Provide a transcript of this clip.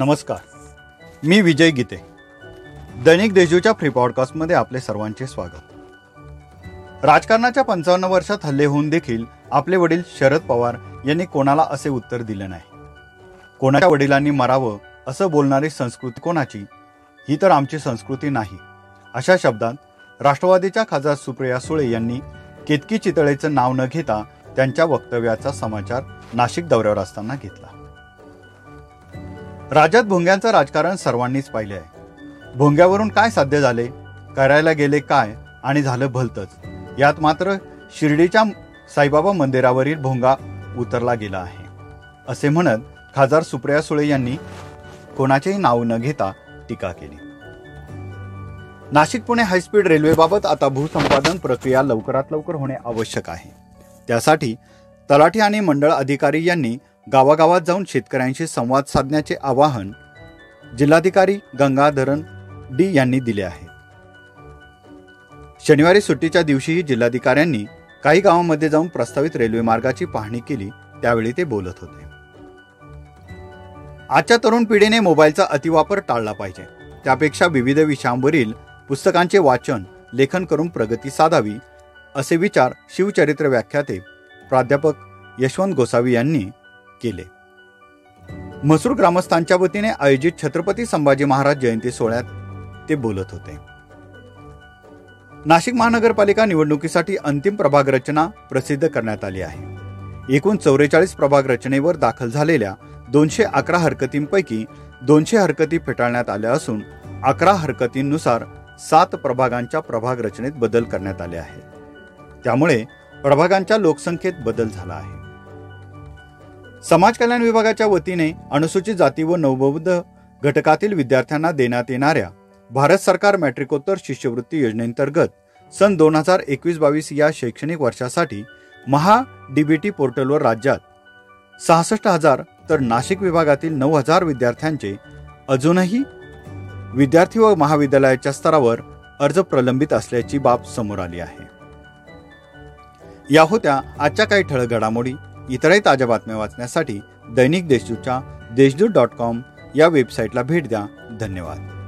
नमस्कार. मी विजय गीते. दैनिक देशूच्या फ्री पॉडकास्टमध्ये आपले सर्वांचे स्वागत. राजकारणाच्या पंचावन्न वर्षात हल्ले होऊन देखील आपले वडील शरद पवार यांनी कोणाला असे उत्तर दिले नाही? कोणाच्या वडिलांनी मरावं असं बोलणारी संस्कृती कोणाची? ही तर आमची संस्कृती नाही. अशा शब्दात राष्ट्रवादीच्या खासदार सुप्रिया सुळे यांनी केतकी चितळेचं नाव न घेता त्यांच्या वक्तव्याचा समाचार नाशिक दौऱ्यावर असताना घेतला. राज्यात भोंग्यांचं राजकारण सर्वांनीच पाहिले आहे. भोंग्यावरून काय साध्य झाले करायला गेले काय आणि झालं भलतंच. यात मात्र शिर्डीच्या साईबाबा मंदिरावरील भोंगा उतरला गेला आहे. असे म्हणत खासदार सुप्रिया सुळे यांनी कोणाचेही नाव न घेता टीका केली. नाशिक पुणे हायस्पीड रेल्वेबाबत आता भूसंपादन प्रक्रिया लवकरात लवकर होणे आवश्यक आहे. त्यासाठी तलाठी आणि मंडळ अधिकारी यांनी गावागावात जाऊन शेतकऱ्यांशी संवाद साधण्याचे आवाहन जिल्हाधिकारी गंगाधरन डी यांनी दिले आहे. शनिवारी सुट्टीच्या दिवशीही जिल्हाधिकाऱ्यांनी काही गावांमध्ये जाऊन प्रस्तावित रेल्वे मार्गाची पाहणी केली त्यावेळी ते बोलत होते. आजच्या तरुण पिढीने मोबाईलचा अतिवापर टाळला पाहिजे. त्यापेक्षा विविध विषयांवरील पुस्तकांचे वाचन लेखन करून प्रगती साधावी असे विचार शिवचरित्र व्याख्याते प्राध्यापक यशवंत गोसावी यांनी केले. मसूर ग्रामस्थांच्या वतीने आयोजित छत्रपती संभाजी महाराज जयंती सोहळ्यात ते बोलत होते. नाशिक महानगरपालिका निवडणुकीसाठी अंतिम प्रभाग रचना प्रसिद्ध करण्यात आली आहे. एकूण चौवेचाळीस प्रभाग रचनेवर दाखल झालेल्या दोनशे अकरा हरकतींपैकी दोनशे हरकती फेटाळण्यात आल्या असून अकरा हरकतींनुसार सात प्रभागांच्या प्रभाग रचनेत बदल करण्यात आले आहे त्यामुळे प्रभागांच्या लोकसंख्येत बदल झाला आहे. समाज कल्याण विभागाच्या वतीने अनुसूचित जाती व नवबौद्ध घटकातील विद्यार्थ्यांना देण्यात येणाऱ्या भारत सरकार मॅट्रिकोत्तर शिष्यवृत्ती योजनेअंतर्गत सन दोन हजार एकवीस बावीस या शैक्षणिक वर्षासाठी महा डीबीटी पोर्टलवर राज्यात सहासष्ट हजार तर नाशिक विभागातील नऊ हजार विद्यार्थ्यांचे अजूनही विद्यार्थी व महाविद्यालयाच्या स्तरावर अर्ज प्रलंबित असल्याची बाब समोर आली आहे. या होत्या आजच्या काही ठळक घडामोडी. इतरही ताज्या बातम्या वाचण्यासाठी दैनिक देशदूतच्या देशदूत डॉट कॉम या वेबसाईटला भेट द्या. धन्यवाद.